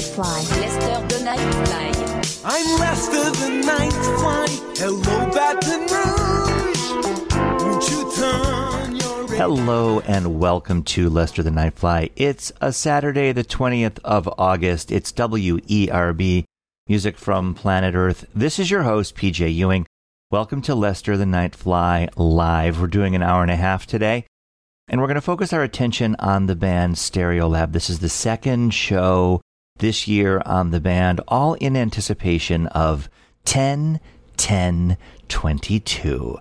Lester the Nightfly. Lester the Nightfly. I'm Lester the Nightfly. Hello, Baton Rouge. Won't you turn your Hello and welcome to Lester the Nightfly. It's a Saturday, the 20th of August. It's WERB, music from planet Earth. This is your host, PJ Ewing. Welcome to Lester the Nightfly Live. We're doing an hour and a half today, and we're going to focus our attention on the band Stereolab. This is the second show this year on the band, all in anticipation of 10 10 22.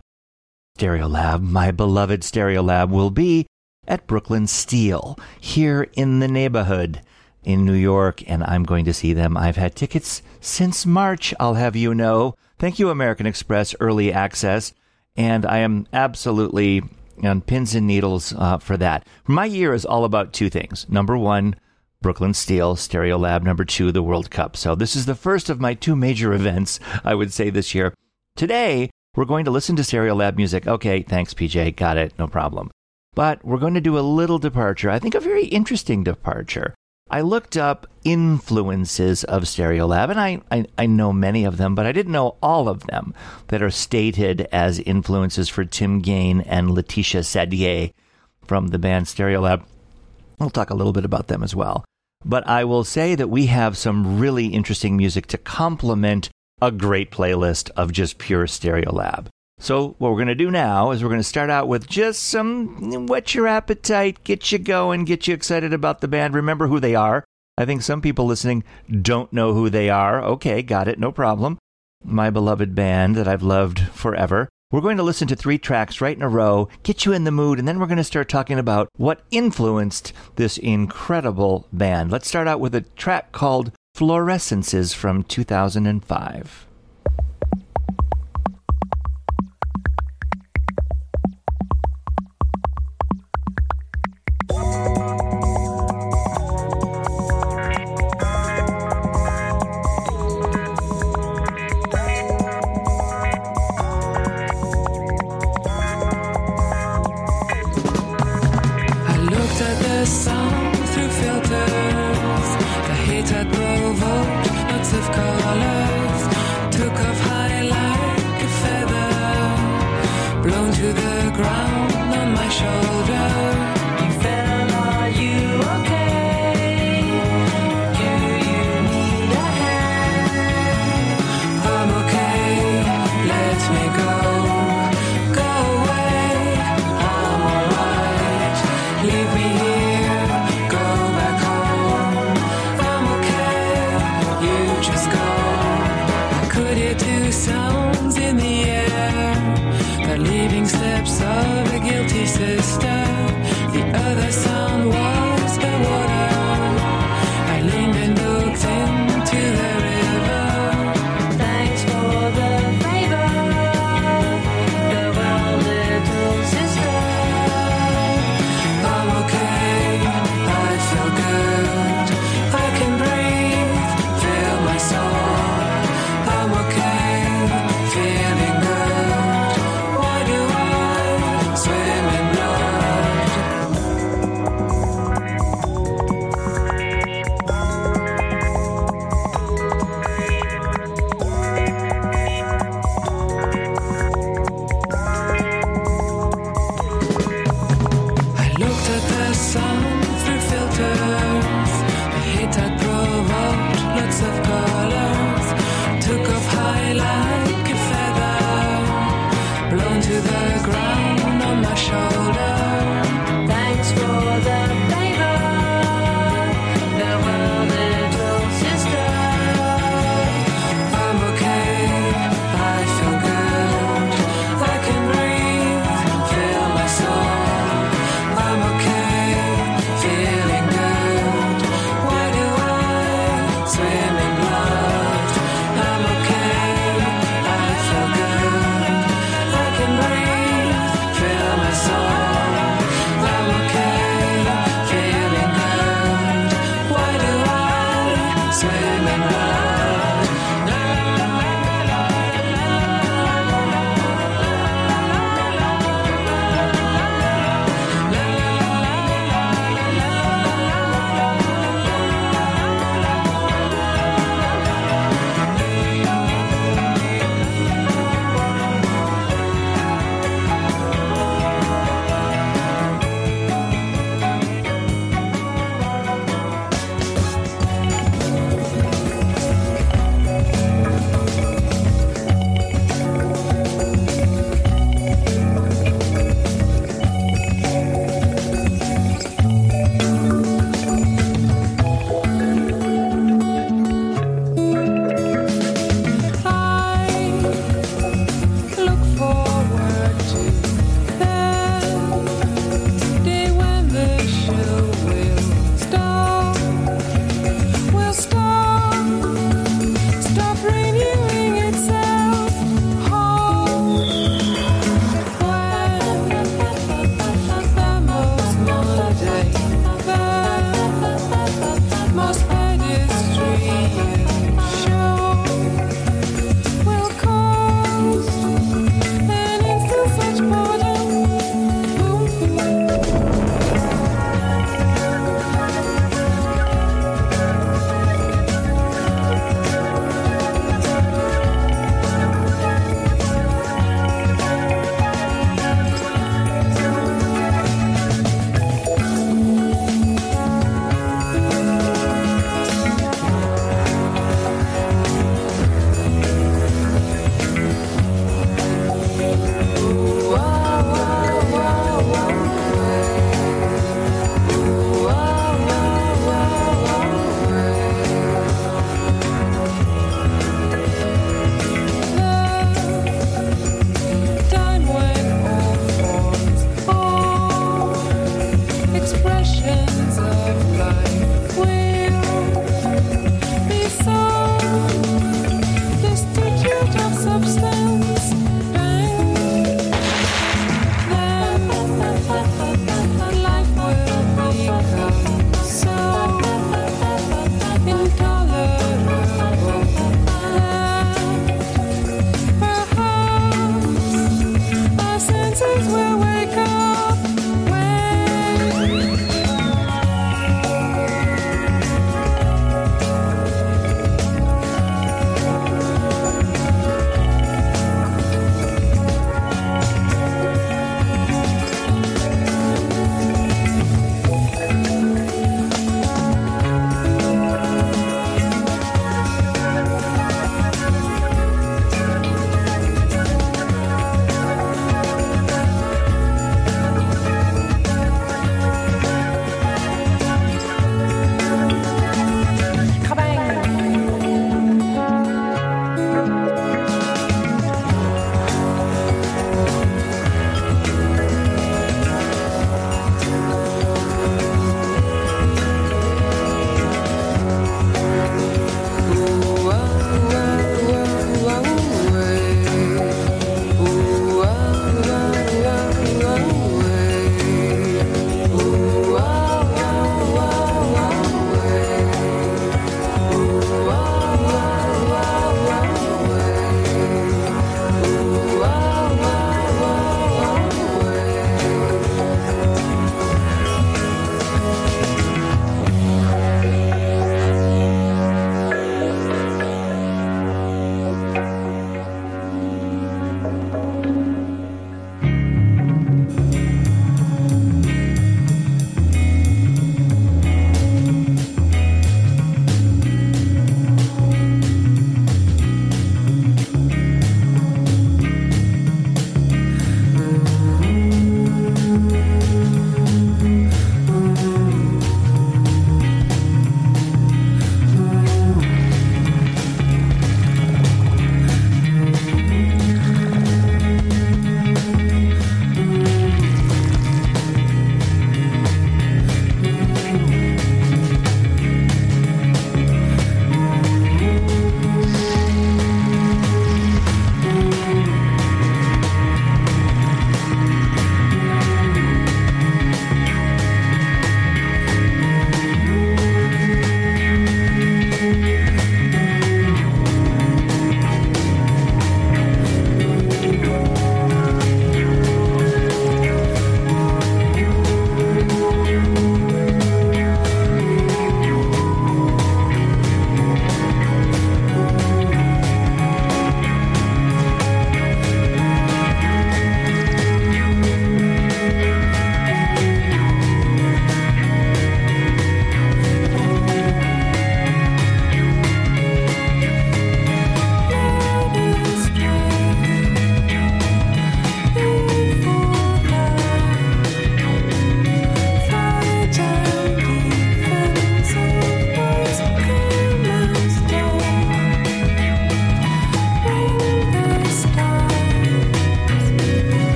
Stereolab, my beloved Stereolab, will be at Brooklyn Steel here in the neighborhood in New York, and I'm going to see them. I've had tickets since March, I'll have you know. Thank you, American Express Early Access, and I am absolutely on pins and needles uh, for that. My year is all about two things. Number one, Brooklyn Steel, Stereo Lab Number two, the World Cup. So this is the first of my two major events, I would say, this year. Today, we're going to listen to Stereo Lab music. Okay, thanks, PJ. Got it. No problem. But we're going to do a little departure. I think a very interesting departure. I looked up influences of Stereo Lab, and I, I, I, know many of them, but I didn't know all of them that are stated as influences for Tim Gane and Laetitia Sadier from the band Stereolab. We'll talk a little bit about them as well. But I will say that we have some really interesting music to complement a great playlist of just pure Stereo Lab. So, what we're going to do now is we're going to start out with just some whet your appetite, get you going, get you excited about the band. Remember who they are. I think some people listening don't know who they are. Okay, got it, no problem. My beloved band that I've loved forever. We're going to listen to three tracks right in a row, get you in the mood, and then we're going to start talking about what influenced this incredible band. Let's start out with a track called Fluorescences from 2005.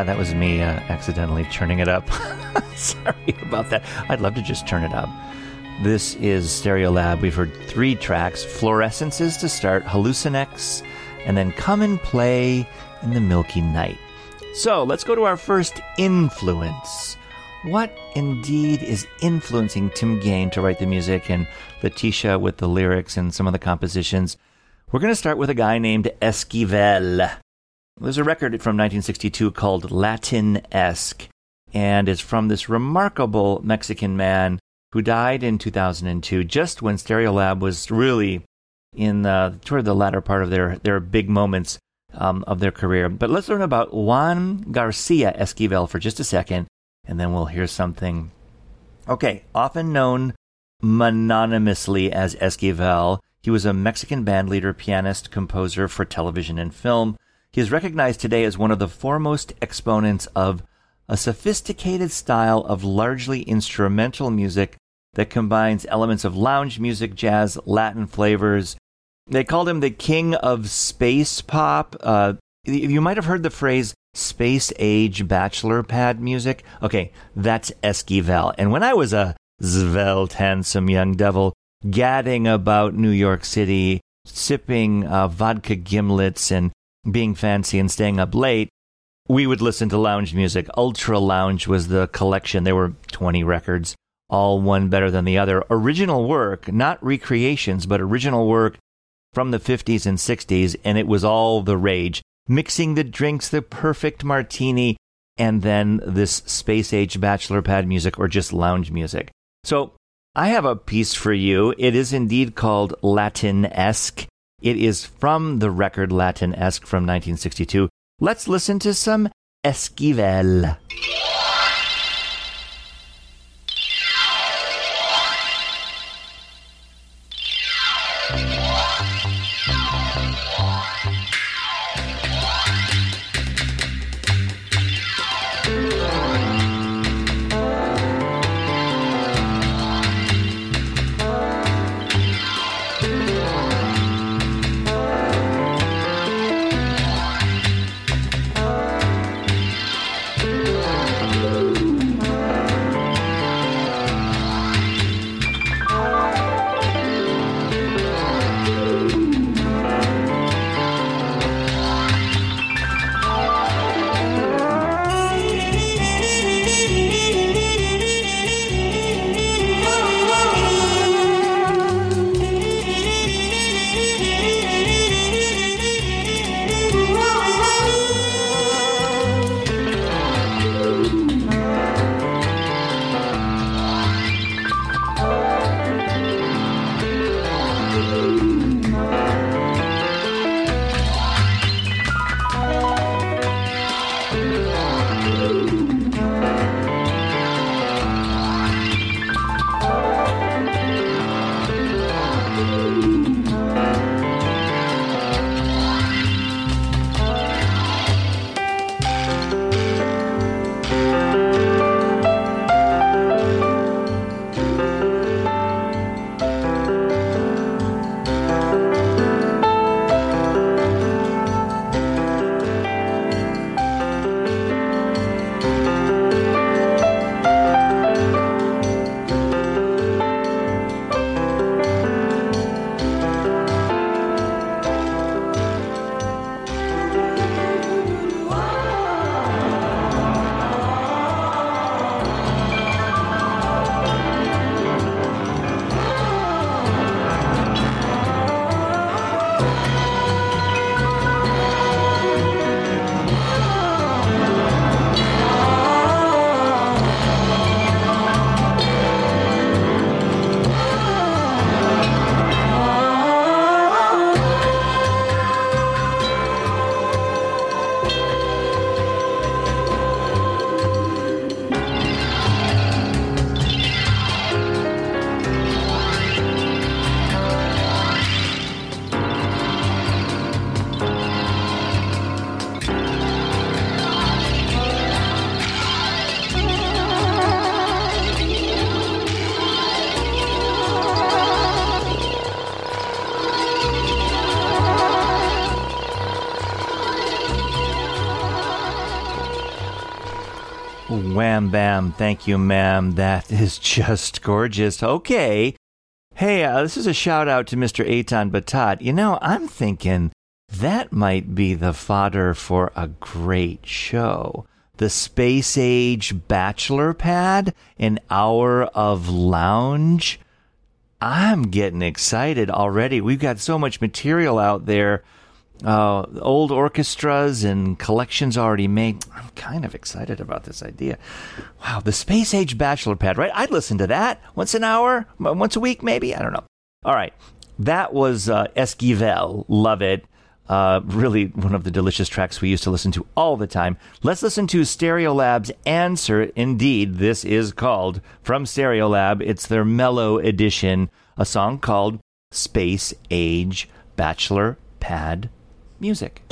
Yeah, that was me uh, accidentally turning it up. Sorry about that. I'd love to just turn it up. This is Stereo Lab. We've heard three tracks Fluorescences to start, Hallucinex, and then Come and Play in the Milky Night. So let's go to our first influence. What indeed is influencing Tim Gane to write the music and Laetitia with the lyrics and some of the compositions? We're going to start with a guy named Esquivel. There's a record from 1962 called Latin Esque, and it's from this remarkable Mexican man who died in 2002, just when Stereolab was really in the, toward the latter part of their, their big moments um, of their career. But let's learn about Juan Garcia Esquivel for just a second, and then we'll hear something. Okay, often known mononymously as Esquivel, he was a Mexican bandleader, pianist, composer for television and film. He is recognized today as one of the foremost exponents of a sophisticated style of largely instrumental music that combines elements of lounge music, jazz, Latin flavors. They called him the king of space pop. Uh, you might have heard the phrase space age bachelor pad music. Okay, that's Esquivel. And when I was a svelte, handsome young devil gadding about New York City, sipping uh, vodka gimlets and being fancy and staying up late, we would listen to lounge music. Ultra Lounge was the collection. There were 20 records, all one better than the other. Original work, not recreations, but original work from the 50s and 60s, and it was all the rage. Mixing the drinks, the perfect martini, and then this space age bachelor pad music or just lounge music. So I have a piece for you. It is indeed called Latin esque. It is from the record Latin esque from 1962. Let's listen to some Esquivel. Thank you, ma'am. That is just gorgeous. Okay. Hey, uh, this is a shout out to Mr. Eitan Batat. You know, I'm thinking that might be the fodder for a great show. The Space Age Bachelor Pad, an hour of lounge. I'm getting excited already. We've got so much material out there uh, old orchestras and collections already made. I'm kind of excited about this idea. Wow, the Space Age Bachelor Pad, right? I'd listen to that once an hour, once a week, maybe. I don't know. All right, that was uh, Esquivel. Love it. Uh, really, one of the delicious tracks we used to listen to all the time. Let's listen to Stereo Lab's Answer. Indeed, this is called from Stereolab. It's their mellow edition, a song called Space Age Bachelor Pad music.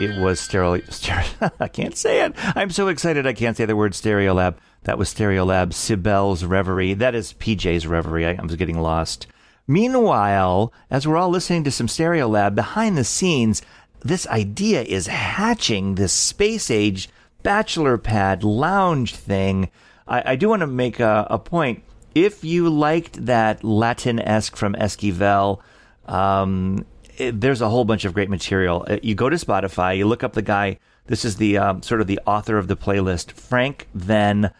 It was stereo. I can't say it. I'm so excited I can't say the word Stereo Lab. That was Stereo Lab. Cybele's Reverie. That is PJ's Reverie. I, I was getting lost. Meanwhile, as we're all listening to some Stereo Lab behind the scenes, this idea is hatching this space age bachelor pad lounge thing. I, I do want to make a, a point. If you liked that Latin esque from Esquivel, um, it, there's a whole bunch of great material. Uh, You go to Spotify, you look up the guy. This is the um, sort of the author of the playlist, Frank Van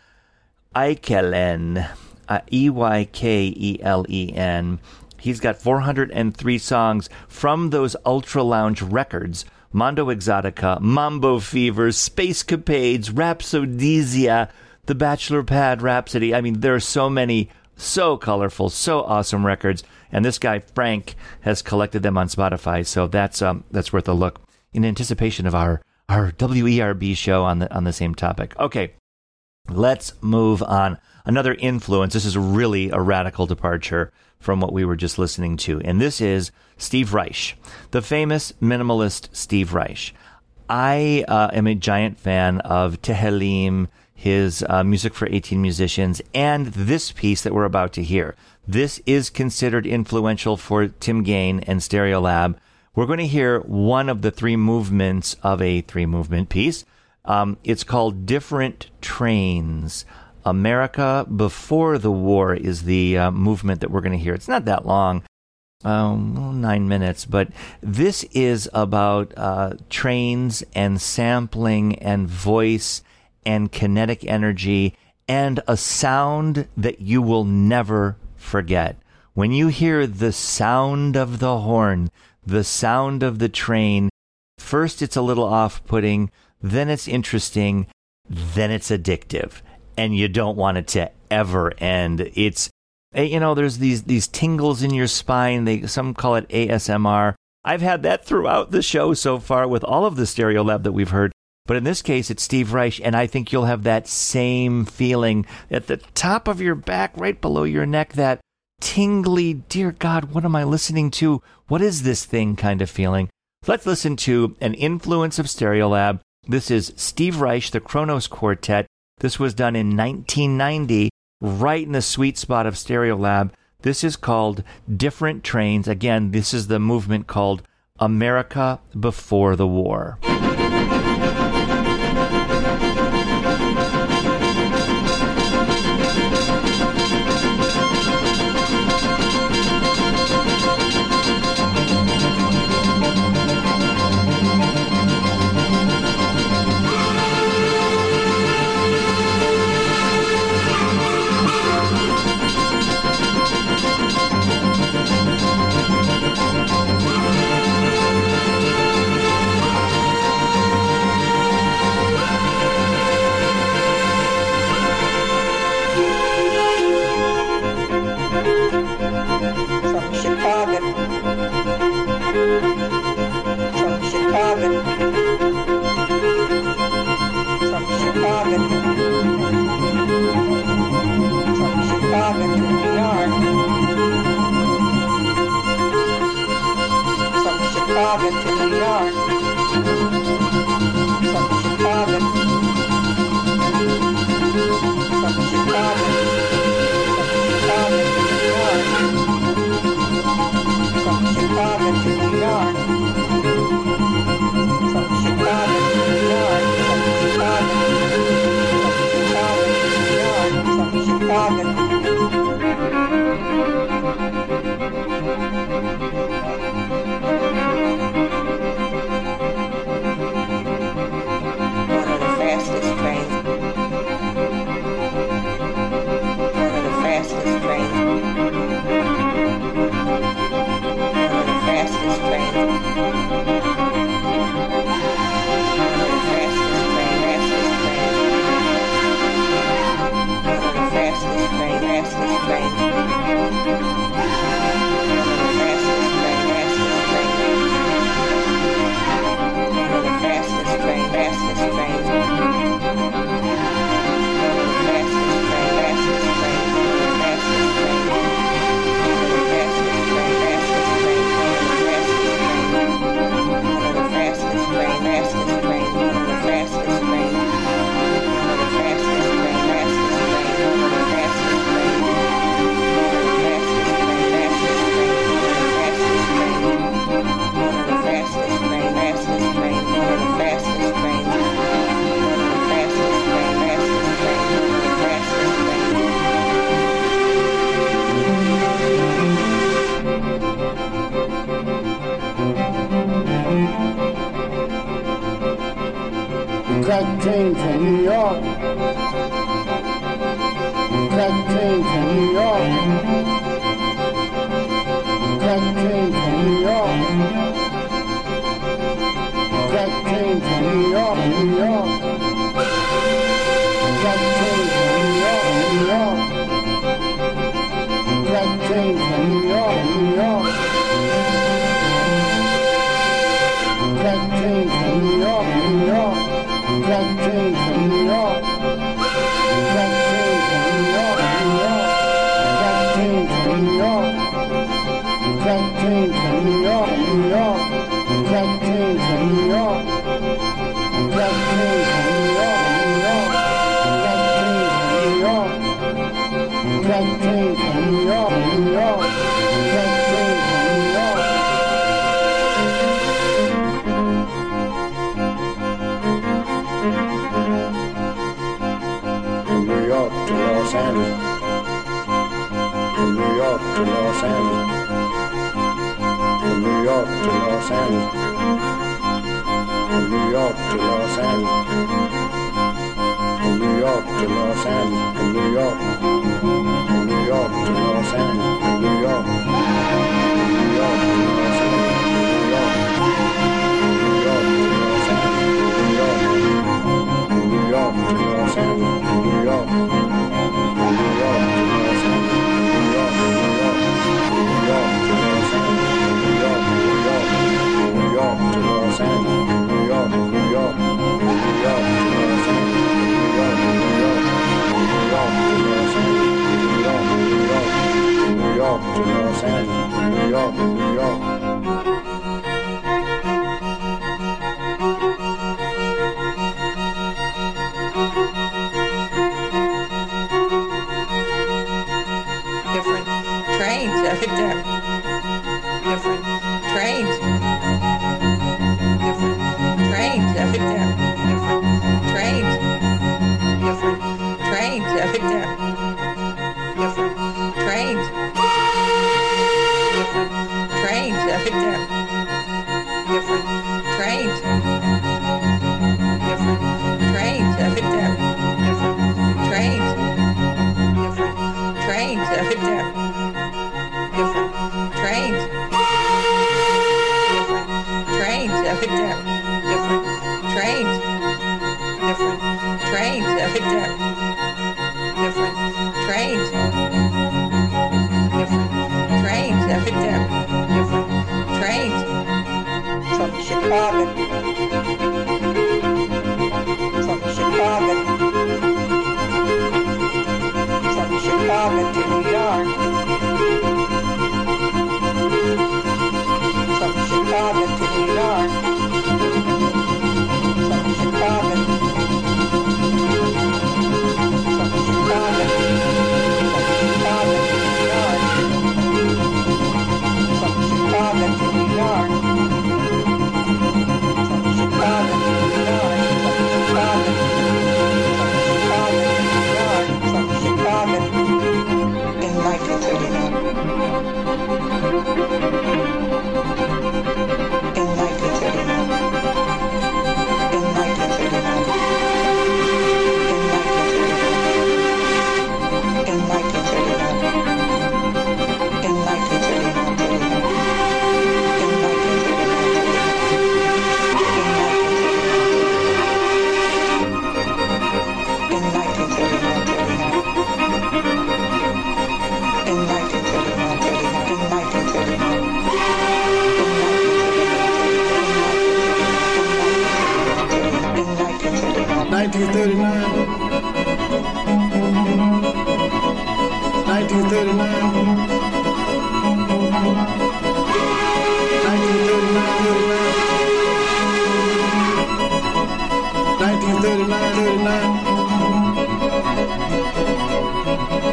Eykelen, uh, E Y K E L E N. He's got 403 songs from those Ultra Lounge records. Mondo Exotica, Mambo Fever, Space Capades, Rhapsodesia, The Bachelor Pad Rhapsody. I mean, there are so many, so colorful, so awesome records. And this guy, Frank, has collected them on Spotify. So that's, um, that's worth a look in anticipation of our, our WERB show on the, on the same topic. Okay. Let's move on. Another influence. This is really a radical departure from what we were just listening to. And this is Steve Reich, the famous minimalist Steve Reich. I uh, am a giant fan of Tehillim, his uh, music for 18 musicians, and this piece that we're about to hear. This is considered influential for Tim Gane and Stereolab. We're going to hear one of the three movements of a three movement piece. Um, it's called Different Trains. America Before the War is the uh, movement that we're going to hear. It's not that long, um, nine minutes, but this is about uh, trains and sampling and voice and kinetic energy and a sound that you will never forget. When you hear the sound of the horn, the sound of the train, first it's a little off putting, then it's interesting, then it's addictive and you don't want it to ever end. It's eh, you know, there's these these tingles in your spine. They some call it ASMR. I've had that throughout the show so far with all of the Stereo Lab that we've heard. But in this case, it's Steve Reich, and I think you'll have that same feeling at the top of your back, right below your neck, that tingly, dear God, what am I listening to? What is this thing kind of feeling? Let's listen to an influence of Stereolab. This is Steve Reich, the Kronos Quartet. This was done in 1990, right in the sweet spot of Stereolab. This is called Different Trains. Again, this is the movement called America Before the War.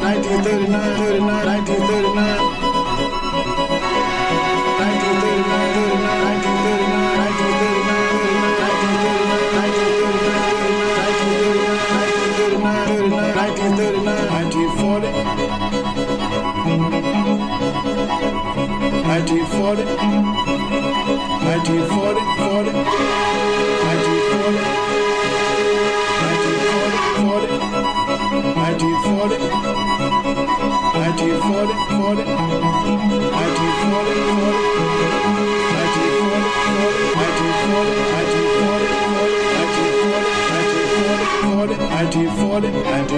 1939, 1939, 1939. Nineteen forty, nineteen forty, forty. 1940, 1941.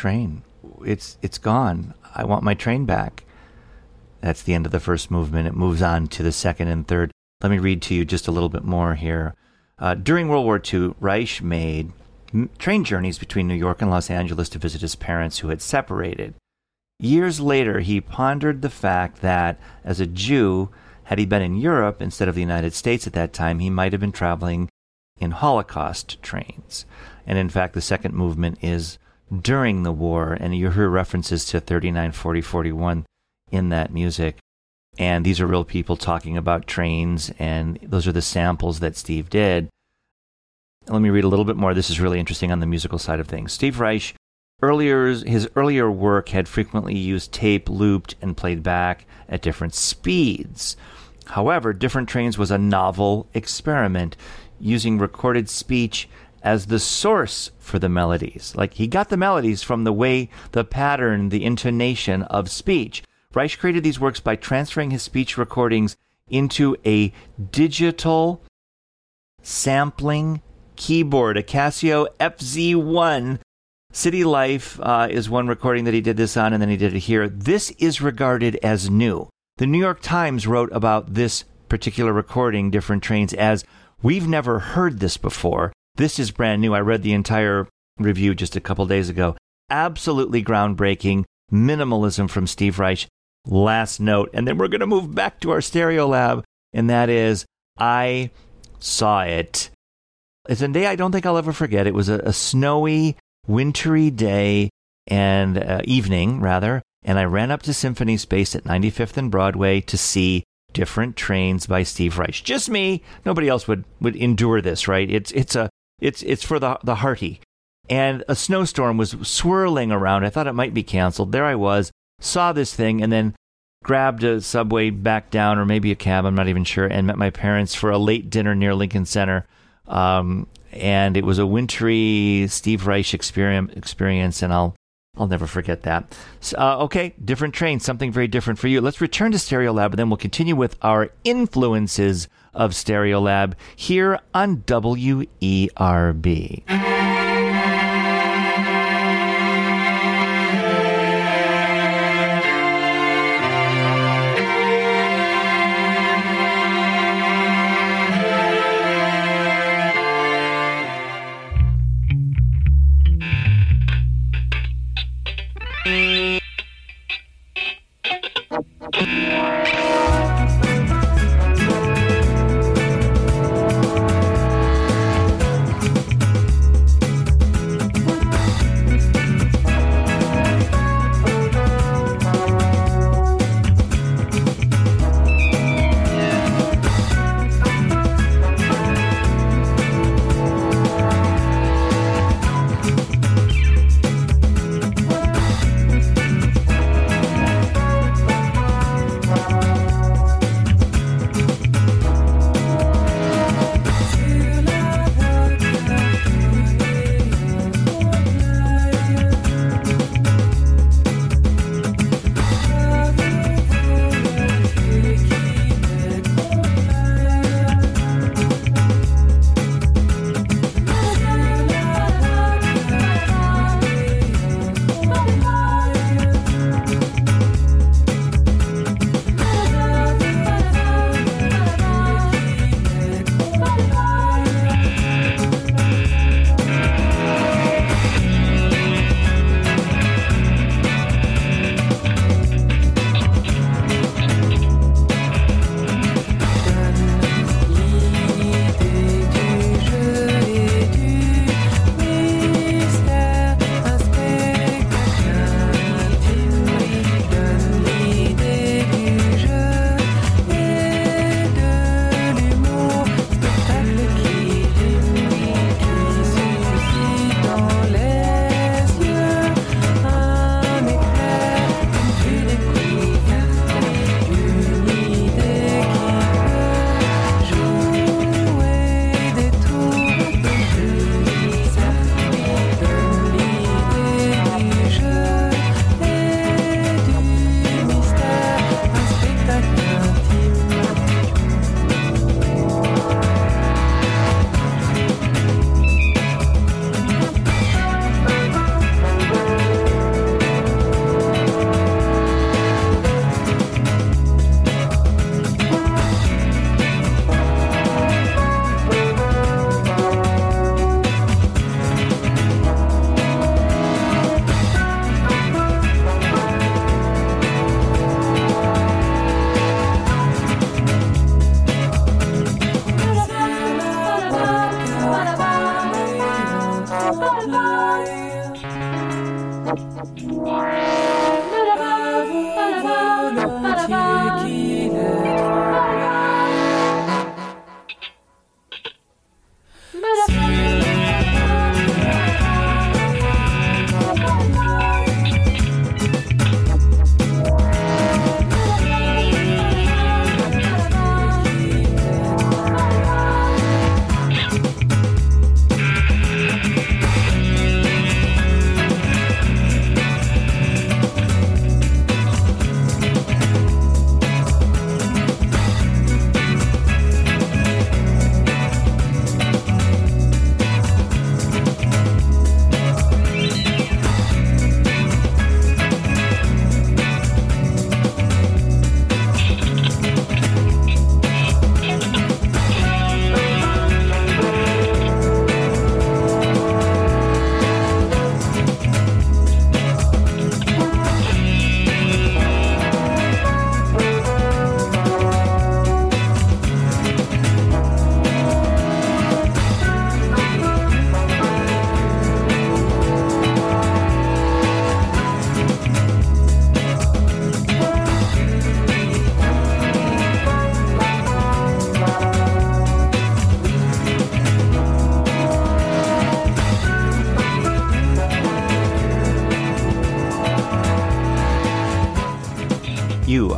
Train? It's it's gone. I want my train back. That's the end of the first movement. It moves on to the second and third. Let me read to you just a little bit more here. Uh, during World War II, Reich made train journeys between New York and Los Angeles to visit his parents who had separated. Years later, he pondered the fact that, as a Jew, had he been in Europe instead of the United States at that time, he might have been traveling in Holocaust trains. And in fact, the second movement is during the war, and you hear references to 39, 40, 41 in that music. And these are real people talking about trains, and those are the samples that Steve did. Let me read a little bit more. This is really interesting on the musical side of things. Steve Reich, earlier his earlier work had frequently used tape looped and played back at different speeds. However, Different Trains was a novel experiment using recorded speech as the source for the melodies. Like he got the melodies from the way, the pattern, the intonation of speech. Reich created these works by transferring his speech recordings into a digital sampling keyboard, a Casio FZ1. City Life uh, is one recording that he did this on, and then he did it here. This is regarded as new. The New York Times wrote about this particular recording, Different Trains, as we've never heard this before. This is brand new. I read the entire review just a couple days ago. Absolutely groundbreaking. Minimalism from Steve Reich. Last note, and then we're going to move back to our Stereolab, and that is I saw it. It's a day I don't think I'll ever forget. It was a, a snowy, wintry day and uh, evening, rather, and I ran up to Symphony Space at 95th and Broadway to see different trains by Steve Reich. Just me. Nobody else would, would endure this, right? It's it's a it's it's for the the hearty. And a snowstorm was swirling around. I thought it might be canceled. There I was, saw this thing, and then grabbed a subway back down, or maybe a cab. I'm not even sure, and met my parents for a late dinner near Lincoln Center. Um, and it was a wintry Steve Reich experience, and I'll I'll never forget that. Uh, okay, different train, something very different for you. Let's return to Stereolab, and then we'll continue with our influences of Stereolab here on WERB.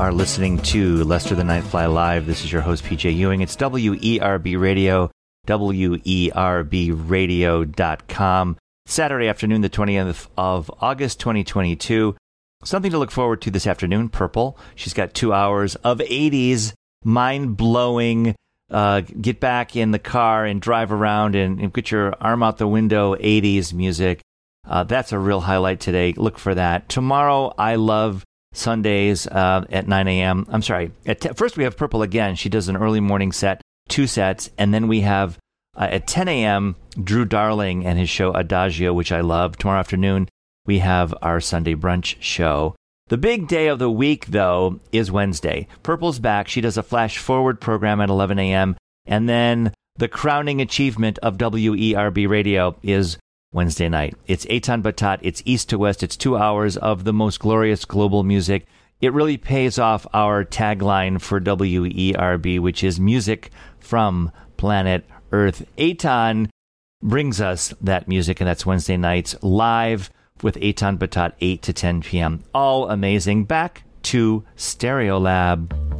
Are listening to Lester the Nightfly Live. This is your host, PJ Ewing. It's WERB Radio, WERBradio.com. Saturday afternoon, the 20th of August, 2022. Something to look forward to this afternoon, Purple. She's got two hours of 80s, mind blowing, uh, get back in the car and drive around and, and get your arm out the window 80s music. Uh, that's a real highlight today. Look for that. Tomorrow, I love Sundays uh, at 9 a.m. I'm sorry. At te- first, we have Purple again. She does an early morning set, two sets, and then we have uh, at 10 a.m. Drew Darling and his show Adagio, which I love. Tomorrow afternoon, we have our Sunday brunch show. The big day of the week, though, is Wednesday. Purple's back. She does a flash forward program at 11 a.m. And then the crowning achievement of WERB radio is Wednesday night. It's Eitan Batat. It's east to west. It's two hours of the most glorious global music. It really pays off our tagline for WERB, which is music from planet Earth. Eitan brings us that music, and that's Wednesday nights live with Eitan Batat, 8 to 10 p.m. All amazing. Back to Stereolab. maybe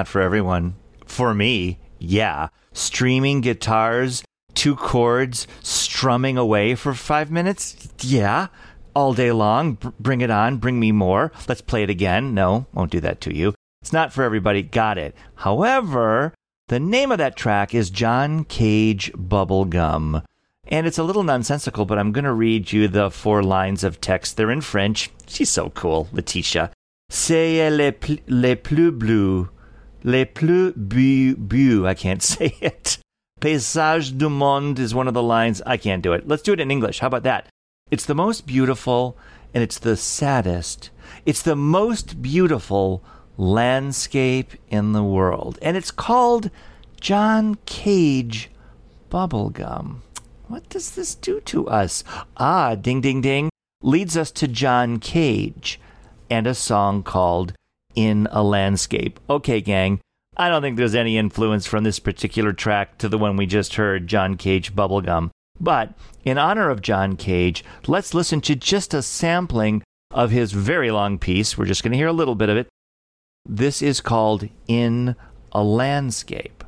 not for everyone. For me, yeah. Streaming guitars, two chords, strumming away for five minutes, yeah. All day long, Br- bring it on, bring me more. Let's play it again. No, won't do that to you. It's not for everybody, got it. However, the name of that track is John Cage Bubblegum. And it's a little nonsensical, but I'm going to read you the four lines of text. They're in French. She's so cool, Laetitia. C'est les, pl- les plus bleus, les plus beaux, beaux. I can't say it. Paysage du monde is one of the lines. I can't do it. Let's do it in English. How about that? It's the most beautiful and it's the saddest. It's the most beautiful landscape in the world. And it's called John Cage Bubblegum. What does this do to us? Ah, ding, ding, ding. Leads us to John Cage and a song called In a Landscape. Okay, gang. I don't think there's any influence from this particular track to the one we just heard, John Cage Bubblegum. But in honor of John Cage, let's listen to just a sampling of his very long piece. We're just going to hear a little bit of it. This is called In a Landscape.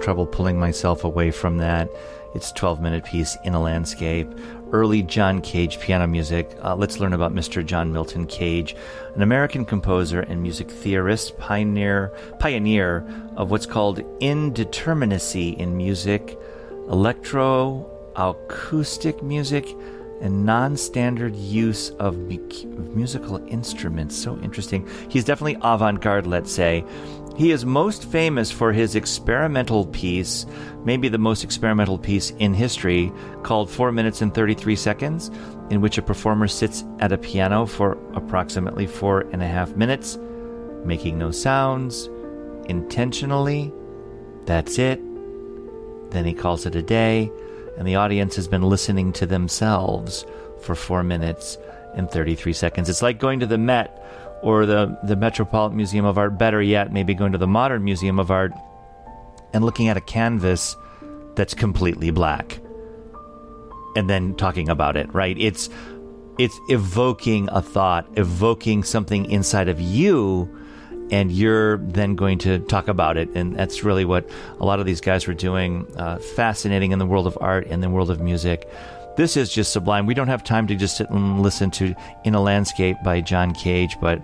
Trouble pulling myself away from that. It's 12 minute piece in a landscape. Early John Cage piano music. Uh, let's learn about Mr. John Milton Cage, an American composer and music theorist, pioneer pioneer of what's called indeterminacy in music, electro acoustic music, and non-standard use of mu- musical instruments. So interesting. He's definitely avant-garde, let's say. He is most famous for his experimental piece, maybe the most experimental piece in history, called 4 minutes and 33 seconds, in which a performer sits at a piano for approximately four and a half minutes, making no sounds, intentionally. That's it. Then he calls it a day, and the audience has been listening to themselves for 4 minutes and 33 seconds. It's like going to the Met or the, the Metropolitan Museum of Art, better yet, maybe going to the Modern Museum of Art and looking at a canvas that's completely black and then talking about it, right? It's it's evoking a thought, evoking something inside of you, and you're then going to talk about it. And that's really what a lot of these guys were doing. Uh, fascinating in the world of art and the world of music. This is just sublime. We don't have time to just sit and listen to In a Landscape by John Cage, but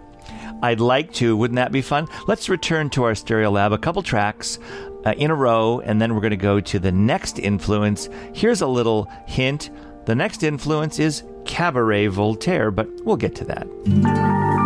I'd like to. Wouldn't that be fun? Let's return to our Stereolab, a couple tracks uh, in a row, and then we're going to go to the next influence. Here's a little hint the next influence is Cabaret Voltaire, but we'll get to that.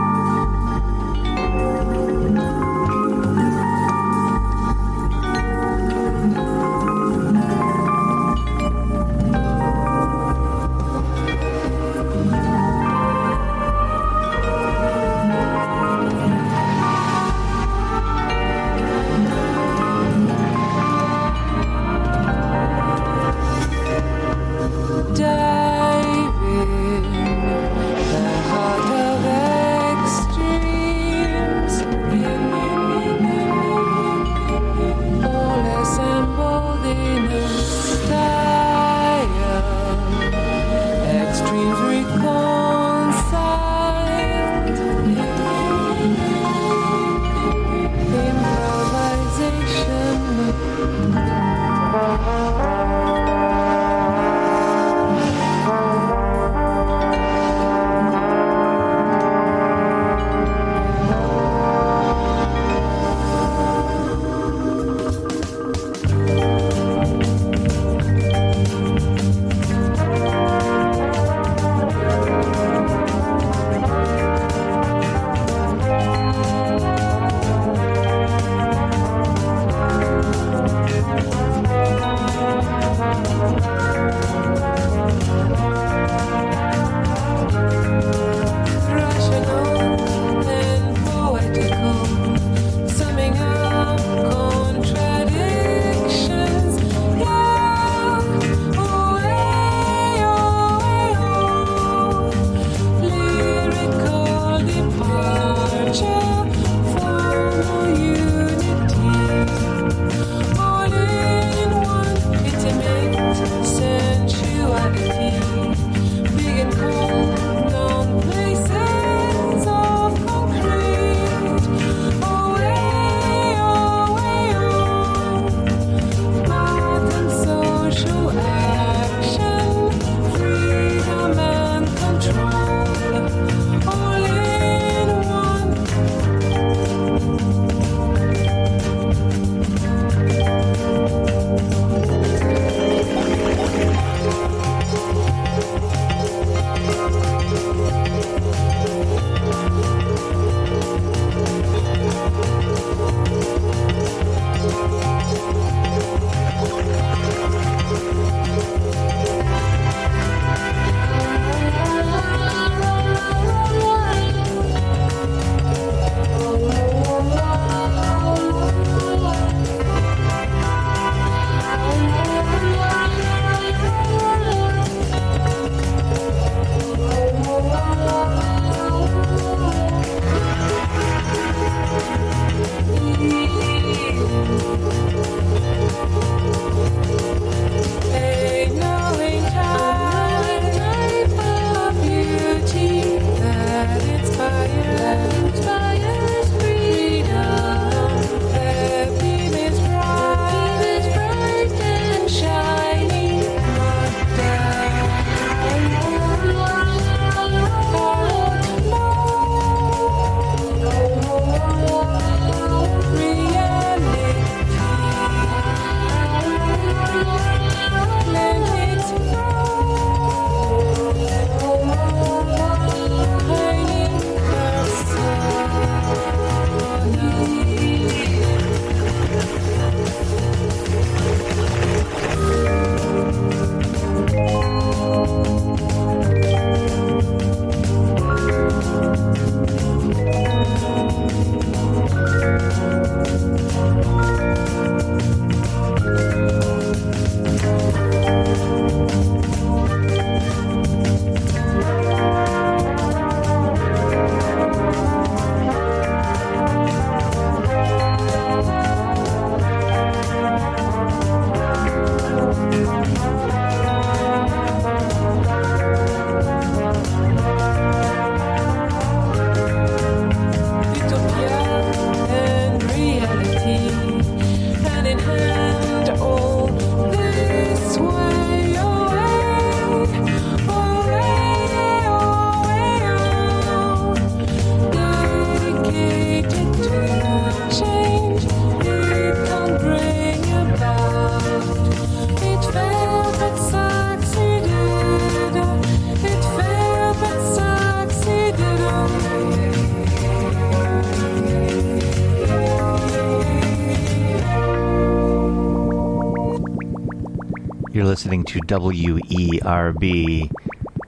To WERB.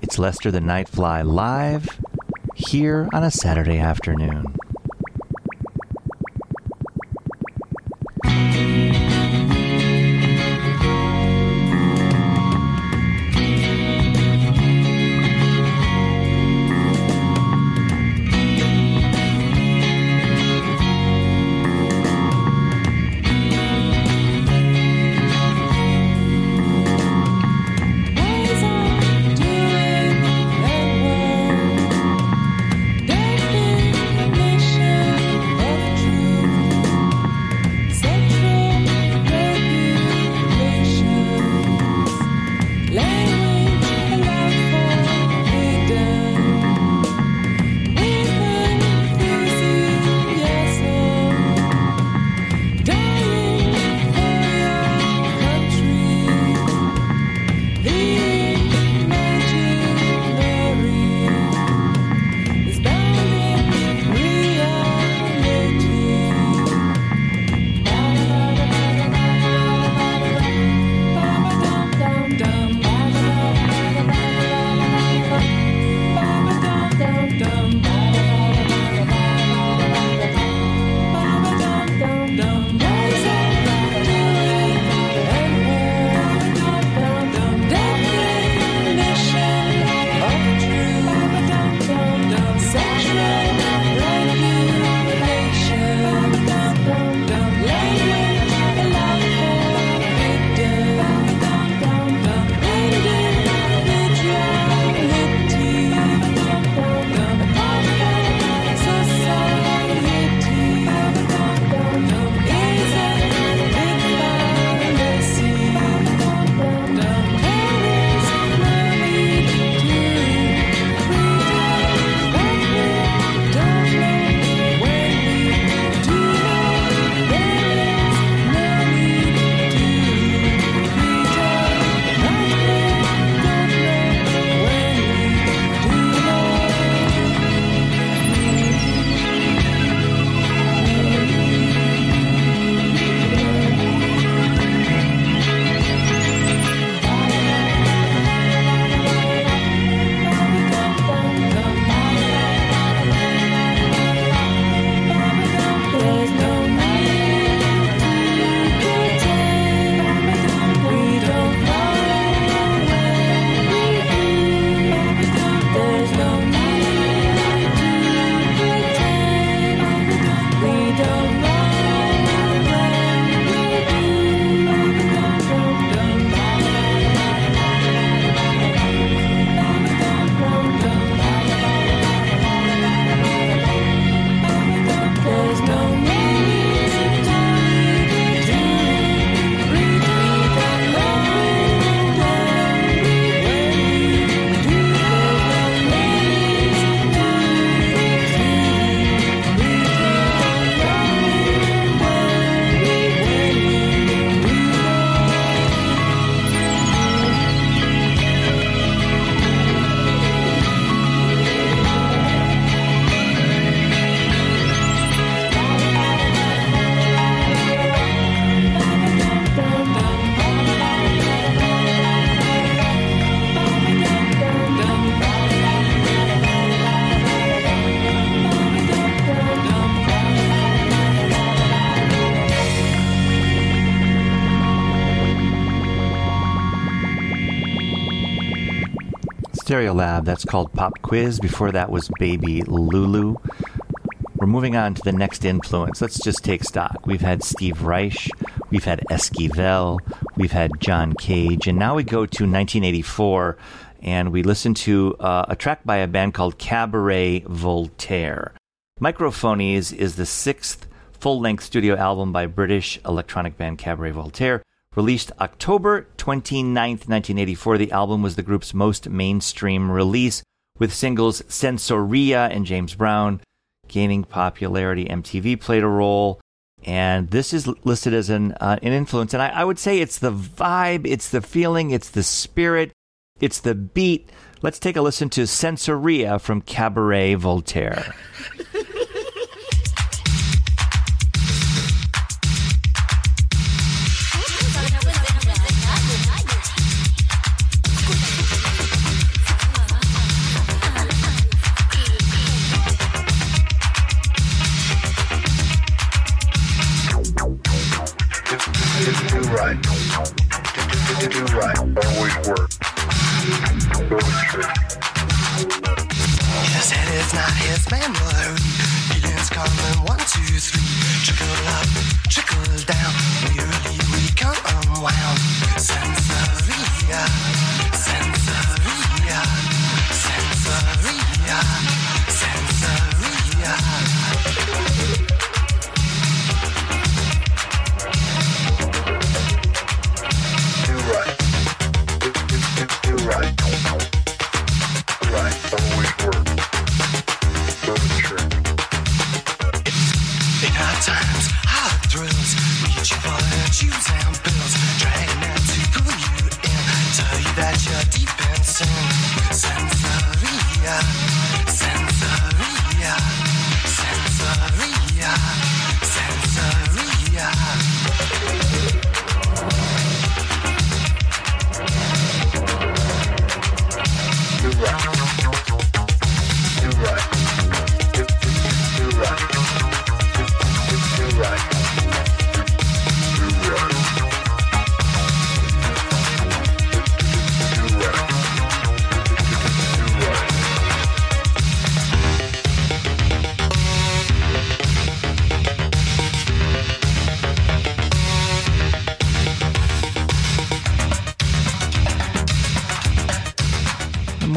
It's Lester the Nightfly live here on a Saturday afternoon. That's called Pop Quiz. Before that was Baby Lulu. We're moving on to the next influence. Let's just take stock. We've had Steve Reich, we've had Esquivel, we've had John Cage, and now we go to 1984 and we listen to uh, a track by a band called Cabaret Voltaire. Microphonies is the sixth full length studio album by British electronic band Cabaret Voltaire. Released October 29th, 1984, the album was the group's most mainstream release, with singles Sensoria and James Brown gaining popularity. MTV played a role, and this is listed as an, uh, an influence. And I, I would say it's the vibe, it's the feeling, it's the spirit, it's the beat. Let's take a listen to Sensoria from Cabaret Voltaire. Right. Always work. Go to church. Head is not his coming one, two, three. Up, down. We sensoria, deep in sin.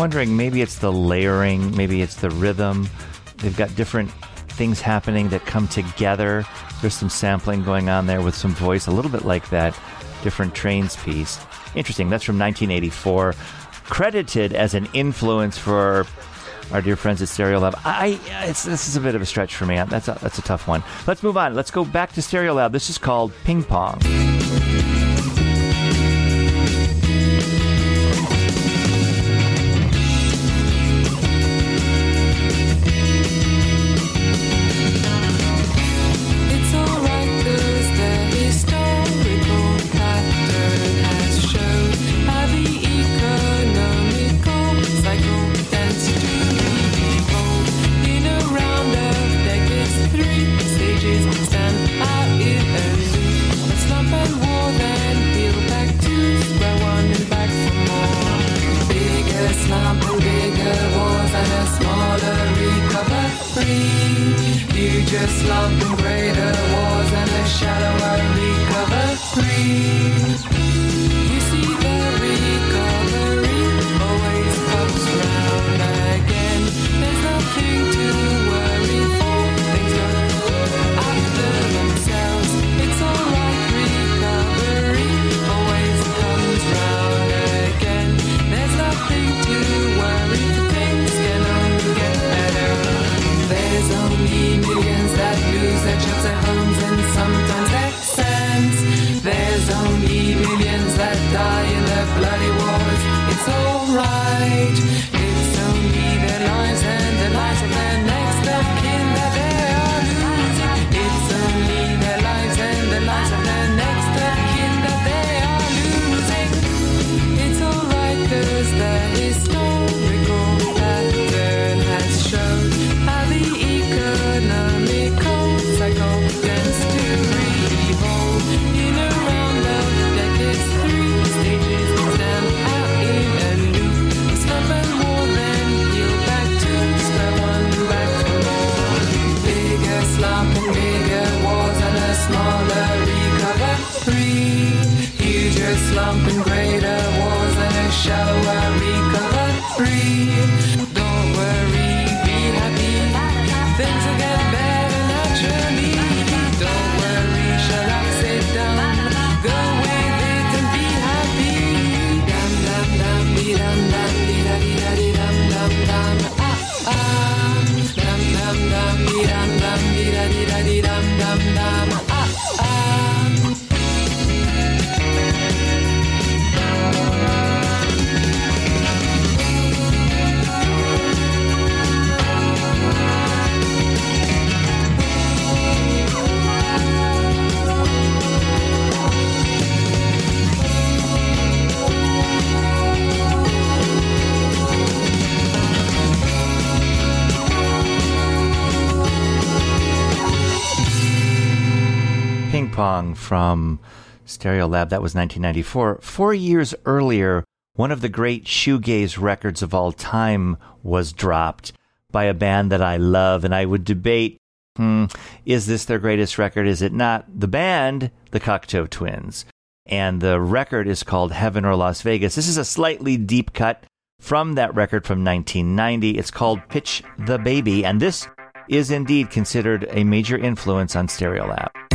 Wondering maybe it's the layering, maybe it's the rhythm. They've got different things happening that come together. There's some sampling going on there with some voice, a little bit like that different trains piece. Interesting. That's from 1984. Credited as an influence for our dear friends at Stereolab. I, it's, this is a bit of a stretch for me. That's a, that's a tough one. Let's move on. Let's go back to Stereolab. This is called Ping Pong. Pong Stereolab. That was 1994. Four years earlier, one of the great shoegaze records of all time was dropped by a band that I love, and I would debate hmm, is this their greatest record? Is it not? The band, the Cocteau Twins. And the record is called Heaven or Las Vegas. This is a slightly deep cut from that record from 1990. It's called Pitch the Baby, and this is indeed considered a major influence on Stereolab.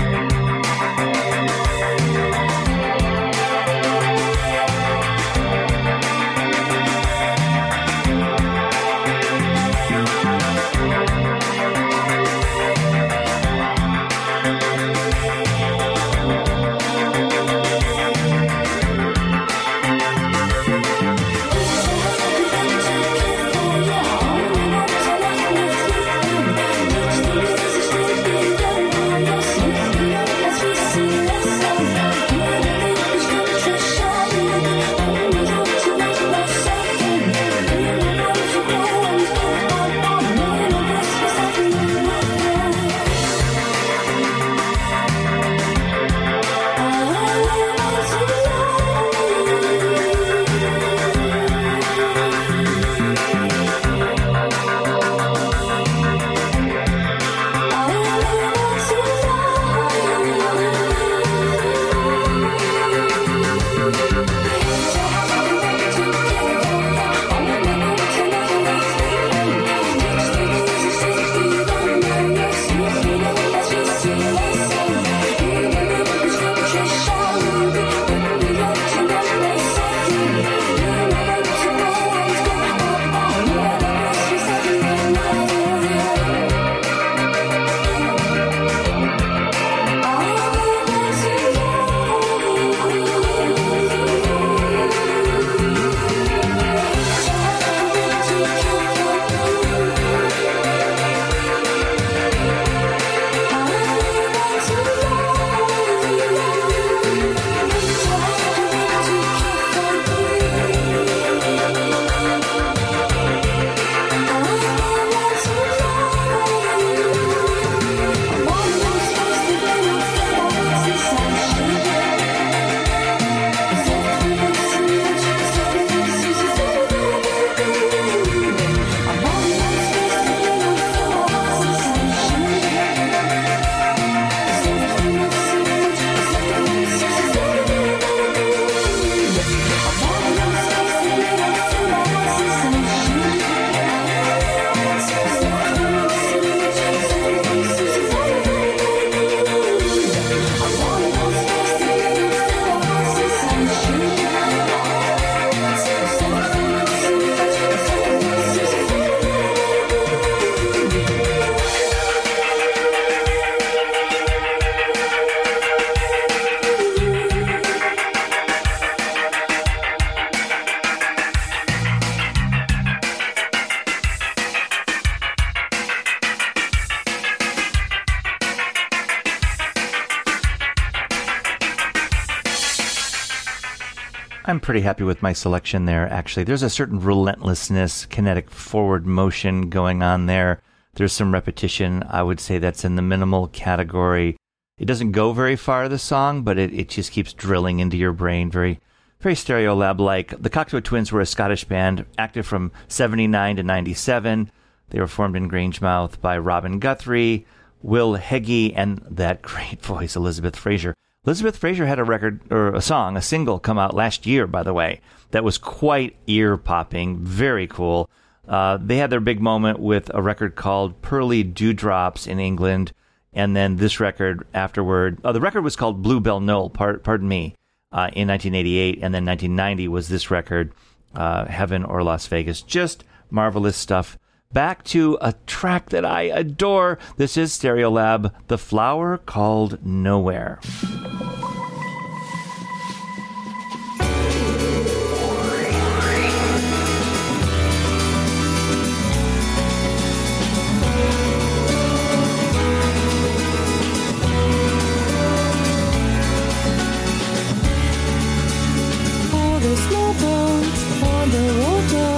Pretty happy with my selection there, actually. There's a certain relentlessness, kinetic forward motion going on there. There's some repetition. I would say that's in the minimal category. It doesn't go very far, the song, but it, it just keeps drilling into your brain. Very, very Stereolab like. The Cocteau Twins were a Scottish band, active from 79 to 97. They were formed in Grangemouth by Robin Guthrie, Will Heggie, and that great voice, Elizabeth Fraser. Elizabeth Fraser had a record or a song, a single come out last year, by the way, that was quite ear popping, very cool. Uh, they had their big moment with a record called Pearly Dewdrops in England, and then this record afterward. Uh, the record was called Bluebell Knoll, par- pardon me, uh, in 1988, and then 1990 was this record, uh, Heaven or Las Vegas. Just marvelous stuff. Back to a track that I adore. This is Stereolab, The Flower Called Nowhere. On the water,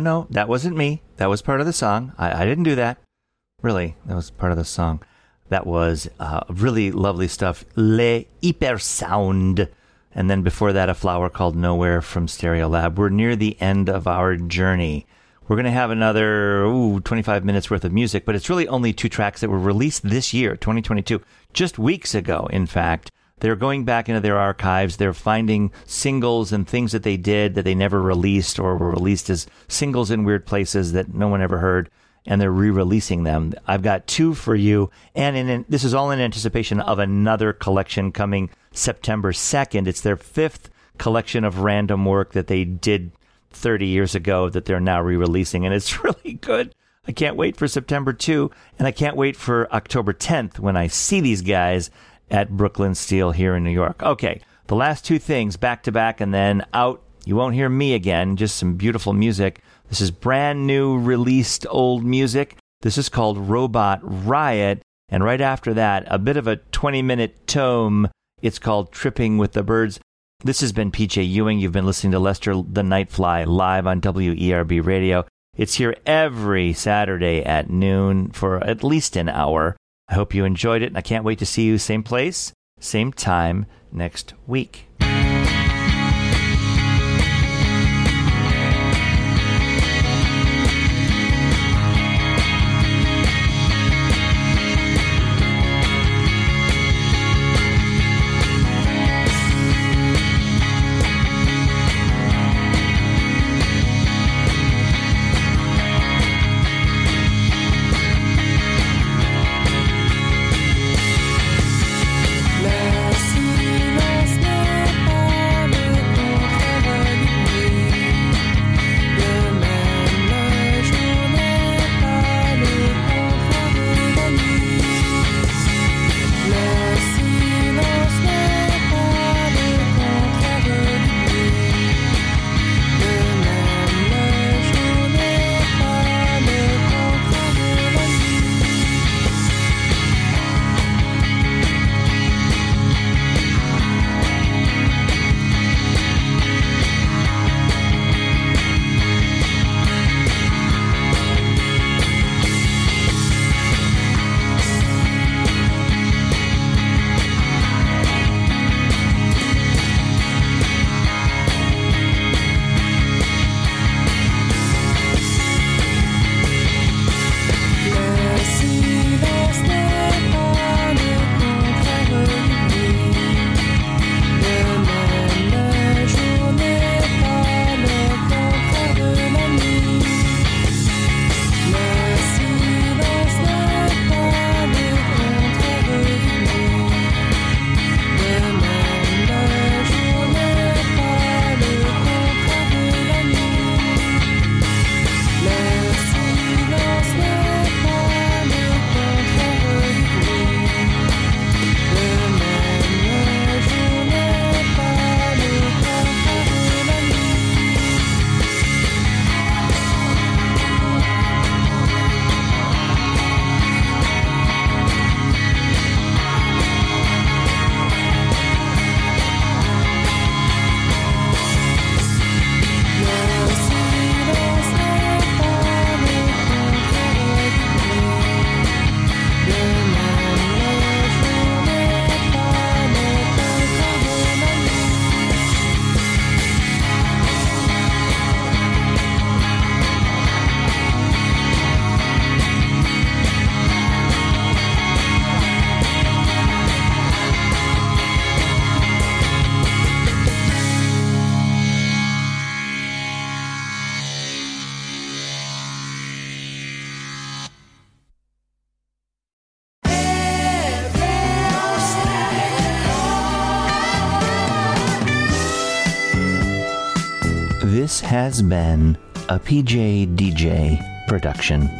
No, that wasn't me. That was part of the song. I, I didn't do that. Really, that was part of the song. That was uh, really lovely stuff. Le Hyper Sound. And then before that, a flower called Nowhere from Stereolab. We're near the end of our journey. We're going to have another ooh, 25 minutes worth of music, but it's really only two tracks that were released this year, 2022, just weeks ago, in fact. They're going back into their archives. They're finding singles and things that they did that they never released or were released as singles in weird places that no one ever heard. And they're re-releasing them. I've got two for you, and in, this is all in anticipation of another collection coming September 2nd. It's their fifth collection of random work that they did 30 years ago that they're now re-releasing, and it's really good. I can't wait for September 2, and I can't wait for October 10th when I see these guys at Brooklyn Steel here in New York. Okay, the last two things back to back and then out. You won't hear me again, just some beautiful music. This is brand new released old music. This is called Robot Riot. And right after that, a bit of a 20 minute tome. It's called Tripping with the Birds. This has been PJ Ewing. You've been listening to Lester the Nightfly live on WERB Radio. It's here every Saturday at noon for at least an hour. I hope you enjoyed it, and I can't wait to see you same place, same time next week. Has been a PJ DJ production.